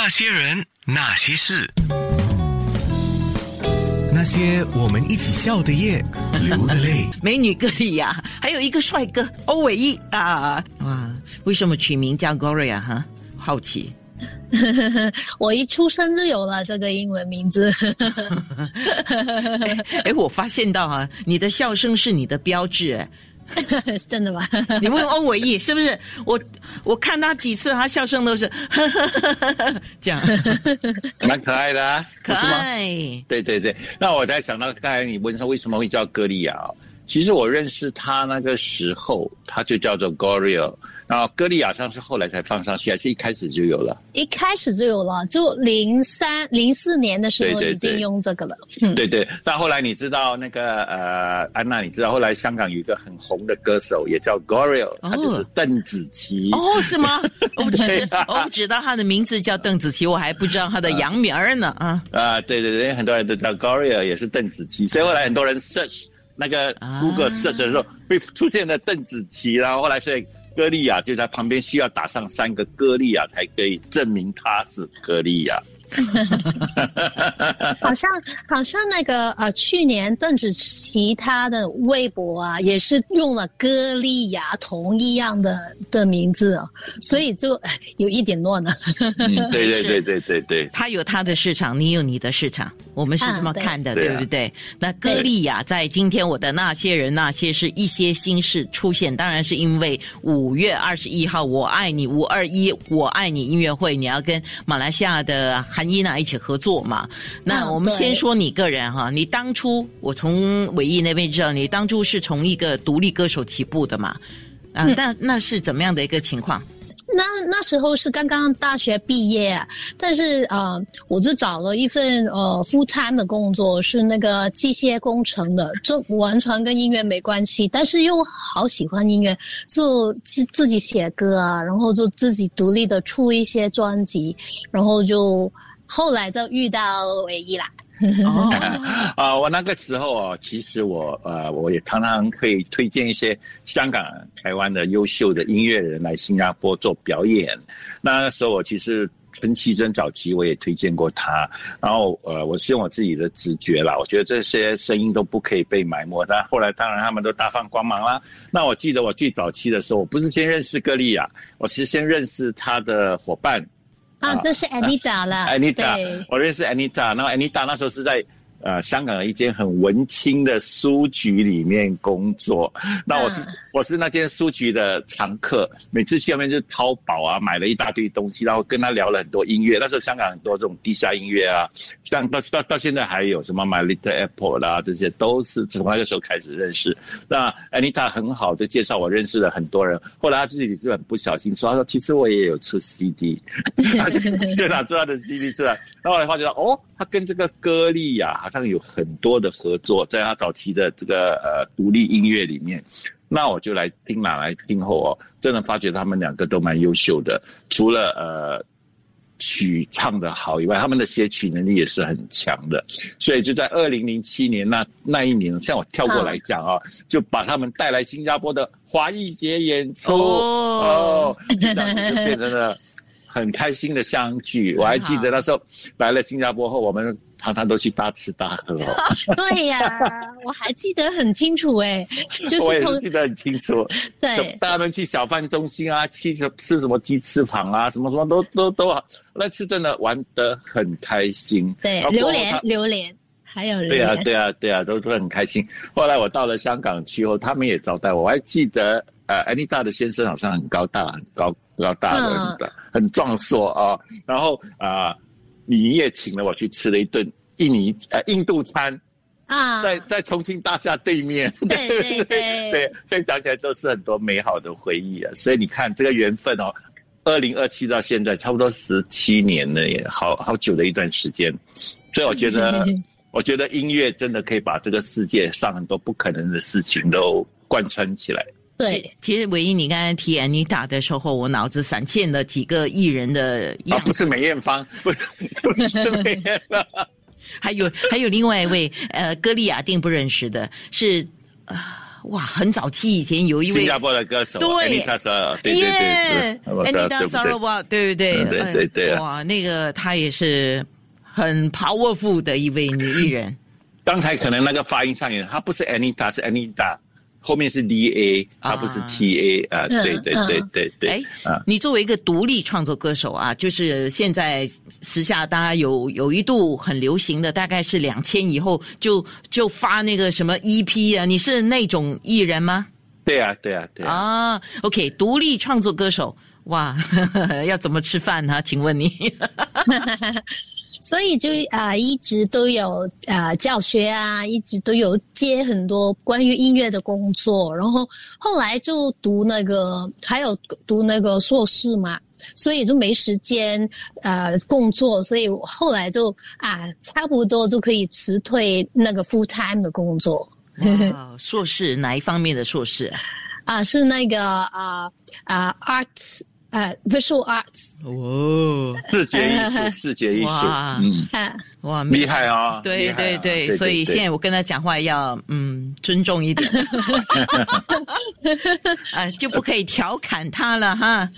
那些人，那些事，那些我们一起笑的夜，流的泪。美女歌里呀，还有一个帅哥欧伟毅啊！哇，为什么取名叫 Gloria 哈？好奇。我一出生就有了这个英文名字。哎，我发现到啊，你的笑声是你的标志，哎。真的吗？你问欧伟毅是不是？我我看他几次，他笑声都是这样，蛮可爱的啊，可爱。对对对，那我在想到刚才你问他为什么会叫歌利亚，其实我认识他那个时候，他就叫做 Gloria。然后歌利亚上是后来才放上去，还是一开始就有了？一开始就有了，就零三零四年的时候已经用这个了。嗯，对对。但后来你知道那个呃，安娜，你知道后来香港有一个很红的歌手也叫 Gloria，他就是邓紫棋。哦，是吗？我不知道我不知道他的名字叫邓紫棋，我还不知道他的洋名呢啊。啊，对对对，很多人都叫 Gloria，也是邓紫棋，所以后来很多人 search 那个 Google search 的时候会出现了邓紫棋，然后后来所以。歌利亚就在旁边，需要打上三个歌利亚才可以证明他是歌利亚。好像好像那个呃，去年邓紫棋她的微博啊，也是用了歌利亚同一样的的名字哦，所以就有一点乱了。对对对对对对，他 有他的市场，你有你的市场，我们是这么看的，对不对？那歌利亚在今天我的那些人那些是一些心事出现，当然是因为五月二十一号我爱你五二一我爱你音乐会，你要跟马来西亚的。韩伊娜一起合作嘛？那我们先说你个人哈，你当初我从伟毅那边知道，你当初是从一个独立歌手起步的嘛？啊，那那是怎么样的一个情况？那那时候是刚刚大学毕业，但是呃，我就找了一份呃 full time 的工作，是那个机械工程的，就完全跟音乐没关系，但是又好喜欢音乐，就自自己写歌啊，然后就自己独立的出一些专辑，然后就后来就遇到唯一啦。哦，啊，我那个时候哦，其实我呃，我也常常会推荐一些香港、台湾的优秀的音乐人来新加坡做表演。那时候我其实陈绮贞早期我也推荐过他，然后呃，我是用我自己的直觉啦，我觉得这些声音都不可以被埋没。但后来当然他们都大放光芒啦。那我记得我最早期的时候，我不是先认识歌利亚，我是先认识他的伙伴。啊，都是 Anita 了。Anita，我认识 Anita，然后 Anita 那时候是在。呃，香港的一间很文青的书局里面工作，那我是我是那间书局的常客，每次去那边就淘宝啊，买了一大堆东西，然后跟他聊了很多音乐。那时候香港很多这种地下音乐啊，像到到到现在还有什么 My Little Apple 啦，这些都是从那个时候开始认识。那 Anita 很好的介绍我认识了很多人，后来他自己是很不小心说，他说其实我也有出 CD，他 就拿出他的 CD 出来，然后来发觉到哦，他跟这个歌利亚。好像有很多的合作，在他早期的这个呃独立音乐里面，那我就来听马来听后哦，真的发觉他们两个都蛮优秀的。除了呃曲唱的好以外，他们的写曲能力也是很强的。所以就在二零零七年那那一年，像我跳过来讲啊，就把他们带来新加坡的华裔节演出哦，这样子就变成了很开心的相聚。我还记得那时候来了新加坡后，我们。常常都去大吃大喝哦。对呀，我还记得很清楚哎，就是记得很清楚。对，带他们去小贩中心啊，去吃什么鸡翅膀啊，什么什么都都都好，那次真的玩得很开心。对，榴莲榴莲还有对啊对啊对啊，都都很开心。后来我到了香港去后，他们也招待我，我还记得呃，安妮达的先生好像很高大，很高高大的，很壮硕啊。然后啊。你也请了我去吃了一顿印尼呃印度餐啊，在在重庆大厦对面，对对对对，现在 讲起来都是很多美好的回忆啊。所以你看这个缘分哦，二零二七到现在差不多十七年了，也好好久的一段时间。所以我觉得，我觉得音乐真的可以把这个世界上很多不可能的事情都贯穿起来。对，其实唯一你刚才提安妮塔的时候，我脑子闪现了几个艺人的样子，不是梅艳芳，不是不是梅艳芳，还有还有另外一位呃，歌利亚定不认识的，是啊，哇，很早期以前有一位新加坡的歌手对 Anita Sarawak，对对对，Anita 对对不对？对对。对啊哇，那个她也是很 powerful 的一位女艺人。刚才可能那个发音上也，她不是 Anita，是 Anita，后面是 D A，而不是 T A 啊，对对对对对哎，啊。你作为一个独立创作歌手啊，就是现在时下大家有有一度很流行的，大概是两千以后就就发那个什么 EP 啊，你是那种艺人吗？对啊，对啊，对啊。啊，OK，独立创作歌手，哇，要怎么吃饭呢、请问你？所以就啊、一直都有啊、教学啊，一直都有接很多关于音乐的工作，然后后来就读那个，还有读那个硕士嘛，所以就没时间呃工作，所以我后来就啊差不多就可以辞退那个 full time 的工作。哇硕士哪一方面的硕士？啊，是那个啊啊 arts 啊 visual arts 哦，视觉艺术，视觉艺术，哇嗯，啊，哇，厉害啊对对啊对所以现在我跟他讲话要嗯尊重一点，啊，就不可以调侃他了哈。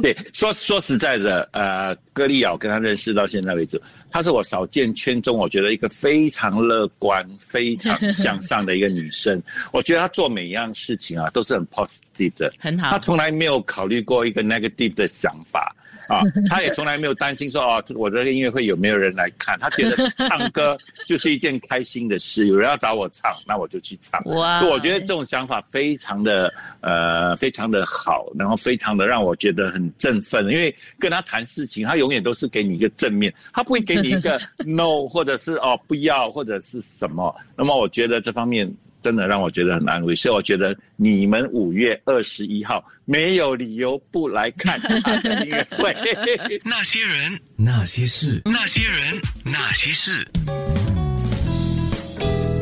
对，说说实在的，呃，歌利亚我跟他认识到现在为止，她是我少见圈中我觉得一个非常乐观、非常 向上的一个女生。我觉得她做每一样事情啊，都是很 positive 的，很好她从来没有考虑过一个 negative 的想法。啊，他也从来没有担心说哦，这我这个音乐会有没有人来看？他觉得唱歌 就是一件开心的事，有人要找我唱，那我就去唱。哇所以我觉得这种想法非常的呃，非常的好，然后非常的让我觉得很振奋。因为跟他谈事情，他永远都是给你一个正面，他不会给你一个 no，或者是哦不要，或者是什么。那么我觉得这方面真的让我觉得很安慰，所以我觉得你们五月二十一号没有理由不来看他的音乐会。那些人，那些事，那些人，那些事，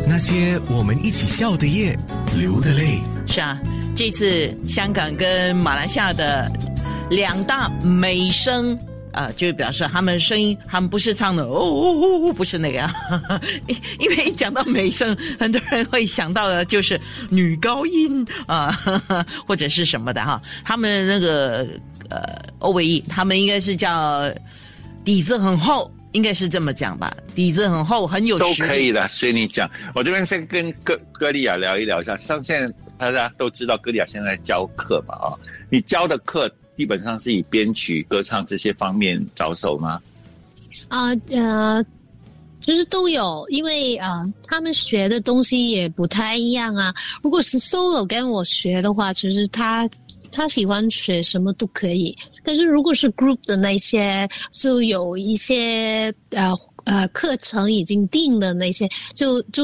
那些我们一起笑的夜，流的泪。是啊，这次香港跟马来西亚的两大美声。呃，就表示他们声音，他们不是唱的哦哦哦哦，不是那个、啊，因因为一讲到美声，很多人会想到的就是女高音啊、或者是什么的哈。他们那个呃 O V E，他们应该是叫底子很厚，应该是这么讲吧，底子很厚，很有都。可以的，随你讲。我这边先跟歌歌利亚聊一聊一下，像现在大家都知道歌利亚现在教课嘛啊，你教的课基本上是以编曲、歌唱这些方面着手吗？啊呃，就是都有，因为啊、他们学的东西也不太一样啊。如果是 solo 跟我学的话，其实他他喜欢学什么都可以。但是如果是 group 的那些，就有一些呃呃课程已经定的那些，就就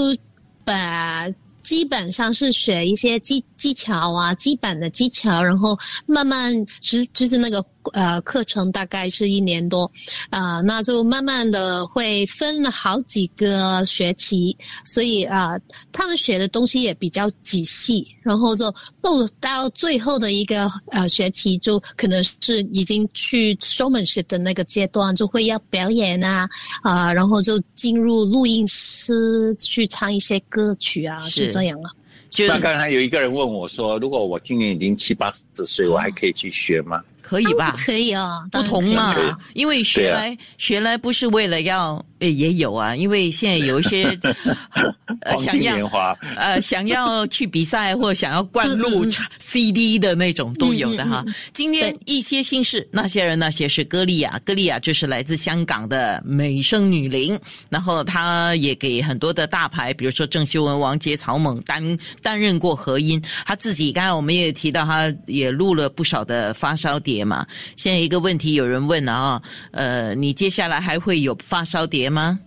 把。基本上是学一些技技巧啊，基本的技巧，然后慢慢就是那个呃课程大概是一年多，啊、那就慢慢的会分了好几个学期，所以啊、他们学的东西也比较仔细，然后就到到最后的一个呃学期，就可能是已经去 showmanship 的那个阶段，就会要表演啊，啊、然后就进入录音室去唱一些歌曲啊，是就这样啊。就那刚才有一个人问我说，如果我今年已经七八十岁，我还可以去学吗？可以吧？可以哦，不同嘛，因为学来、学来不是为了要，呃也有啊，因为现在有一些 呃黄金想要年华，呃想要去比赛或想要灌录 CD 的那种都有的哈。嗯今天一些心事，那些人那些是歌利亚，歌利亚就是来自香港的美声女伶，然后她也给很多的大牌，比如说郑秀文、王杰、曹猛担担任过合音，她自己刚才我们也提到，她也录了不少的发烧碟嘛。现在一个问题，有人问了啊，呃，你接下来还会有发烧碟吗？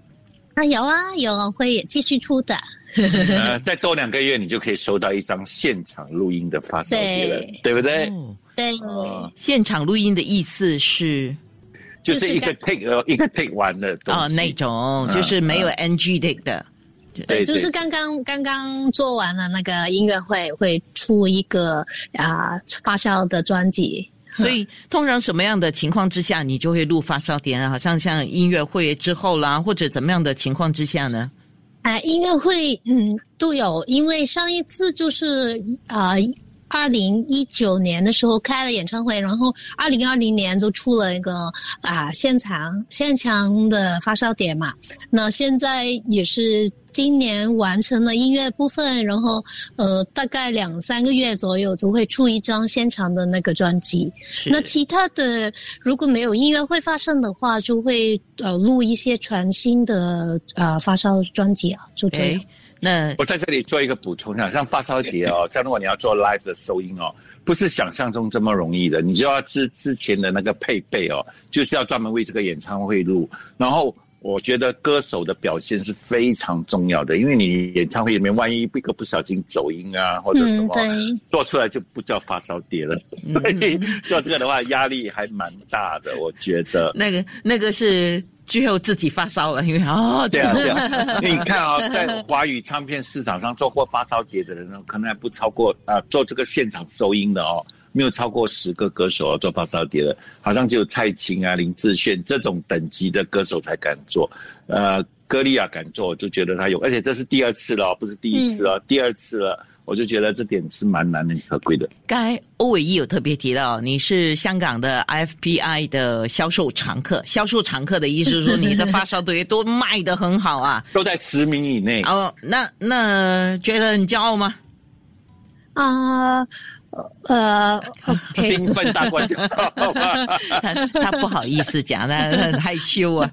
啊有啊有会继续出的。呃，再多两个月，你就可以收到一张现场录音的发烧碟了，对对不对？哦，对，哦现场录音的意思是就是一个 take 呃一个 take 完的哦，那种嗯就是没有 NG take 的。对就是刚刚刚刚做完了那个音乐会，会出一个啊、发烧的专辑。所以，通常什么样的情况之下，你就会录发烧点？好像像音乐会之后啦，或者怎么样的情况之下呢？啊，音乐会嗯都有，因为上一次就是啊。二零一九年的时候开了演唱会，然后二零二零年就出了一个啊现场现场的发烧点嘛。那现在也是今年完成了音乐部分，然后呃大概两三个月左右就会出一张现场的那个专辑。那其他的如果没有音乐会发生的话，就会呃录一些全新的呃发烧专辑啊，就这样。那我在这里做一个补充，像像发烧碟哦，像如果你要做 live 的收音哦，不是想象中这么容易的，你就要之之前的那个配备哦，就是要专门为这个演唱会录。然后我觉得歌手的表现是非常重要的，因为你演唱会里面万一一个不小心走音啊或者什么，做出来就不叫发烧碟了。所以做这个的话压力还蛮大的，我觉得。那个那个是。最后自己发烧了，因为哦，对啊，对啊。你看啊，在华语唱片市场上做过发烧碟的人呢，可能还不超过啊，做这个现场收音的哦，没有超过十个歌手做发烧碟的，好像只有蔡琴啊、林志炫这种等级的歌手才敢做。呃，歌利亚敢做，就觉得他有，而且这是第二次了，不是第一次了，第二次了。我就觉得这点是蛮难能可贵的。刚才欧伟毅有特别提到，你是香港的 FPI 的销售常客。销售常客的意思是说，你的发烧堆都卖得很好啊，都在十名以内。哦，那那觉得很骄傲吗？啊。呃，兴奋大官讲，他他不好意思讲，他很害羞啊。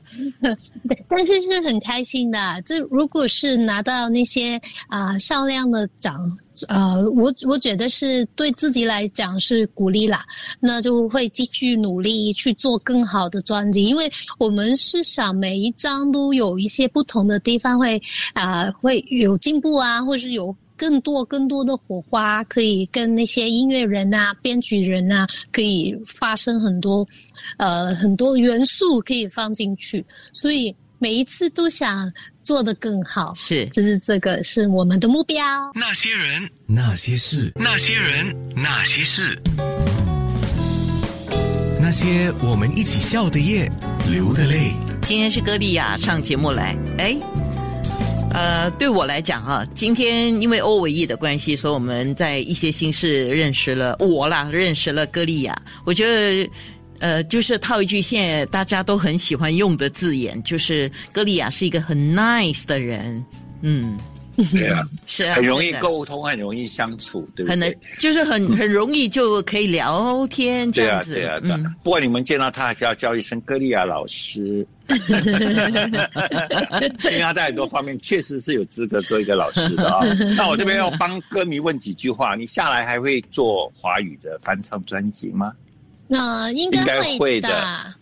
对，但是是很开心的。这如果是拿到那些啊销量的奖，呃，我我觉得是对自己来讲是鼓励啦。那就会继续努力去做更好的专辑，因为我们是想每一张都有一些不同的地方会啊会有进步啊，或是有。更多更多的火花可以跟那些音乐人啊、编剧人啊，可以发生很多，呃，很多元素可以放进去，所以每一次都想做得更好。是，就是这个是我们的目标。那些人，那些事，那些人，那些事，那些我们一起笑的夜，流的泪。今天是歌利亚上节目来，哎。呃，对我来讲啊，今天因为欧维义的关系，所以我们在一些新事认识了我啦，认识了歌利亚。我觉得，呃，就是套一句现在大家都很喜欢用的字眼，就是歌利亚是一个很 nice 的人，嗯。对啊，是啊，很容易沟通，很容易相处，对不对？很能，就是很很容易就可以聊天这样子。对啊，对啊。不过你们见到他还是要叫一声歌利亚老师，因为他在很多方面确实是有资格做一个老师的啊。那我这边要帮歌迷问几句话：你下来还会做华语的翻唱专辑吗？那应该会的，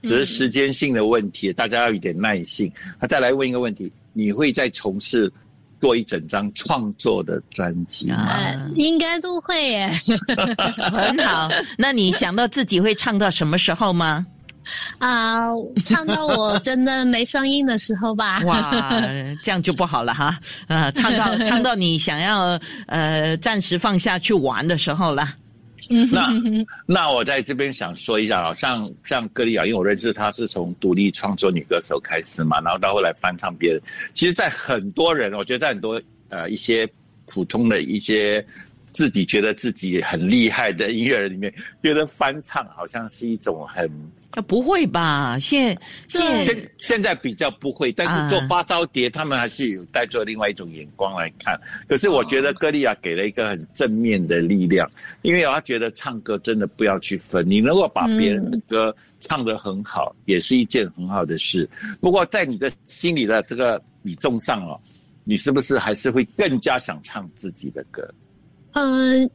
只是时间性的问题，大家要一点耐性。他再来问一个问题：你会再从事？做一整张创作的专辑啊，应该都会耶，很好。那你想到自己会唱到什么时候吗？啊，唱到我真的没声音的时候吧。哇，这样就不好了哈。啊，唱到唱到你想要呃暂时放下去玩的时候了。那那我在这边想说一下啊，像像歌利亚，因为我认识她是从独立创作女歌手开始嘛，然后到后来翻唱别人。其实，在很多人，我觉得在很多呃一些普通的一些自己觉得自己很厉害的音乐人里面，觉得翻唱好像是一种很。啊，不会吧？现现现现在比较不会，但是做发烧碟，他们还是有带着另外一种眼光来看。可是我觉得歌利亚给了一个很正面的力量，因为他觉得唱歌真的不要去分，你能够把别人的歌唱得很好，也是一件很好的事。不过在你的心里的这个比重上哦，你是不是还是会更加想唱自己的歌？嗯。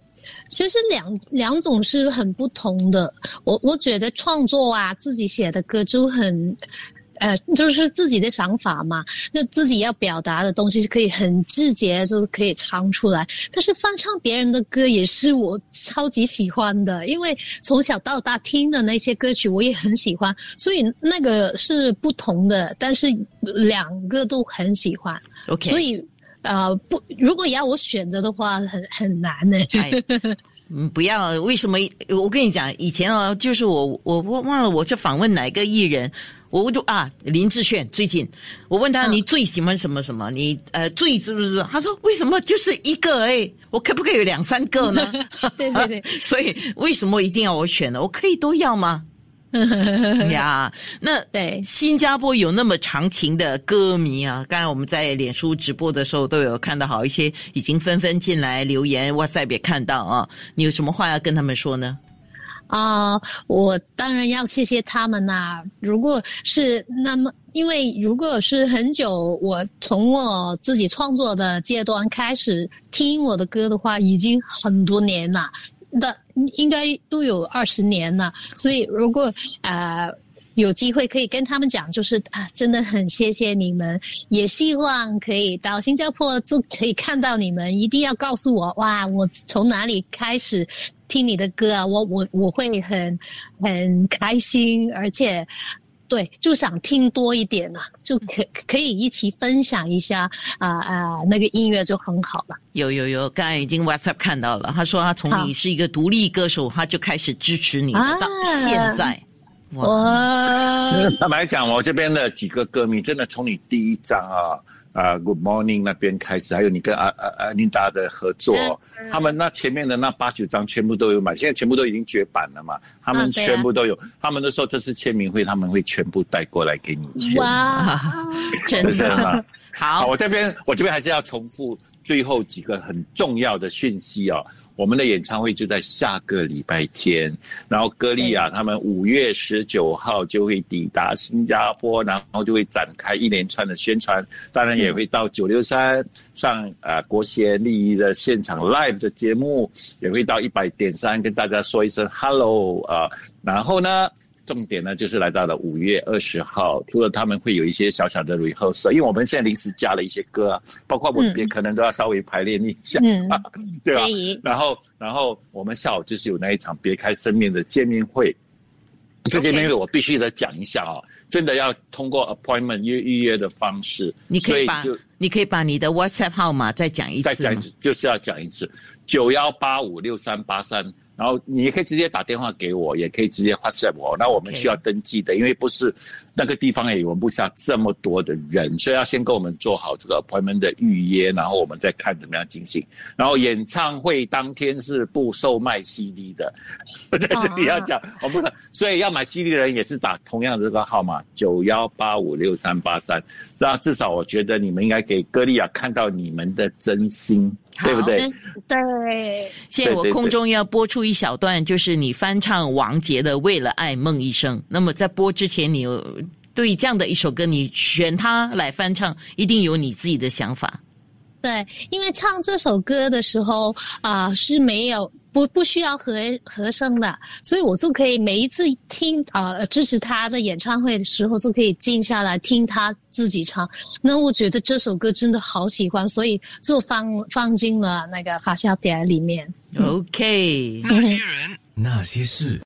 其实两两种是很不同的。我我觉得创作啊，自己写的歌就很，呃，就是自己的想法嘛。那自己要表达的东西可以很直接，就可以唱出来。但是翻唱别人的歌也是我超级喜欢的，因为从小到大听的那些歌曲我也很喜欢，所以那个是不同的。但是两个都很喜欢。OK，所以。呃，不，如果要我选择的话，很很难呢。嗯，不要，为什么？我跟你讲，以前哦，就是我我忘忘了，我是访问哪个艺人，我就啊，林志炫最近我问他你最喜欢什么什么？你呃最是不是？他说为什么就是一个哎？我可不可以有两三个呢？对 对对，所以为什么一定要我选呢？我可以都要吗？呀，那对新加坡有那么长情的歌迷啊！刚才我们在脸书直播的时候都有看到，好一些已经纷纷进来留言，哇塞，别看到啊！你有什么话要跟他们说呢？啊，我当然要谢谢他们呐！如果是那么，因为如果是很久，我从我自己创作的阶段开始听我的歌的话，已经很多年了。的应该都有二十年了，所以如果呃有机会可以跟他们讲，就是啊，真的很谢谢你们，也希望可以到新加坡就可以看到你们，一定要告诉我哇，我从哪里开始听你的歌啊，我我我会很很开心，而且。对，就想听多一点啊，就可可以一起分享一下啊啊，那个音乐就很好了。有有有，刚才已经 WhatsApp 看到了，他说他从你是一个独立歌手，他就开始支持你，到现在。哇！坦白讲，我这边的几个歌迷，真的从你第一张啊。啊，Good Morning 那边开始，还有你跟阿阿阿琳达的合作，他们那前面的那八九张全部都有买，现在全部都已经绝版了嘛，他们全部都有，他们都说这次签名会他们会全部带过来给你签。哇，真的吗好，我这边我这边还是要重复最后几个很重要的讯息哦。我们的演唱会就在下个礼拜天，然后歌利亚他们五月十九号就会抵达新加坡，然后就会展开一连串的宣传，当然也会到九六三上啊国协利益的现场 live 的节目，也会到一百点三跟大家说一声 hello 啊，然后呢。重点呢，就是来到了五月二十号，除了他们会有一些小小的 rehearsal，因为我们现在临时加了一些歌啊，包括我也可能都要稍微排练一下，嗯。对吧？然后，然后我们下午就是有那一场别开生面的见面会，这见面会我必须得讲一下啊，真的要通过 appointment 约预约的方式，你可以把你可以把你的 WhatsApp 号码再讲一次，再讲一次，就是要讲一次九幺八五六三八三。然后你也可以直接打电话给我，也可以直接 WhatsApp 我。那我们需要登记的，因为不是那个地方也容不下这么多的人，所以要先跟我们做好这个朋友们的预约，然后我们再看怎么样进行。然后演唱会当天是不售卖 CD 的，在这里要讲，我不是，所以要买 CD 的人也是打同样的这个号码九幺八五六三八三。那至少我觉得你们应该给歌利亚看到你们的真心。对不对？对。现在我空中要播出一小段，就是你翻唱王杰的《为了爱梦一生》。那么在播之前，你有对这样的一首歌，你选它来翻唱，一定有你自己的想法。对，因为唱这首歌的时候啊是没有。不不需要和和声的，所以我就可以每一次听啊支持他的演唱会的时候，就可以静下来听他自己唱。那我觉得这首歌真的好喜欢，所以就放放进了那个发酵碟里面。OK，那些人，那些事。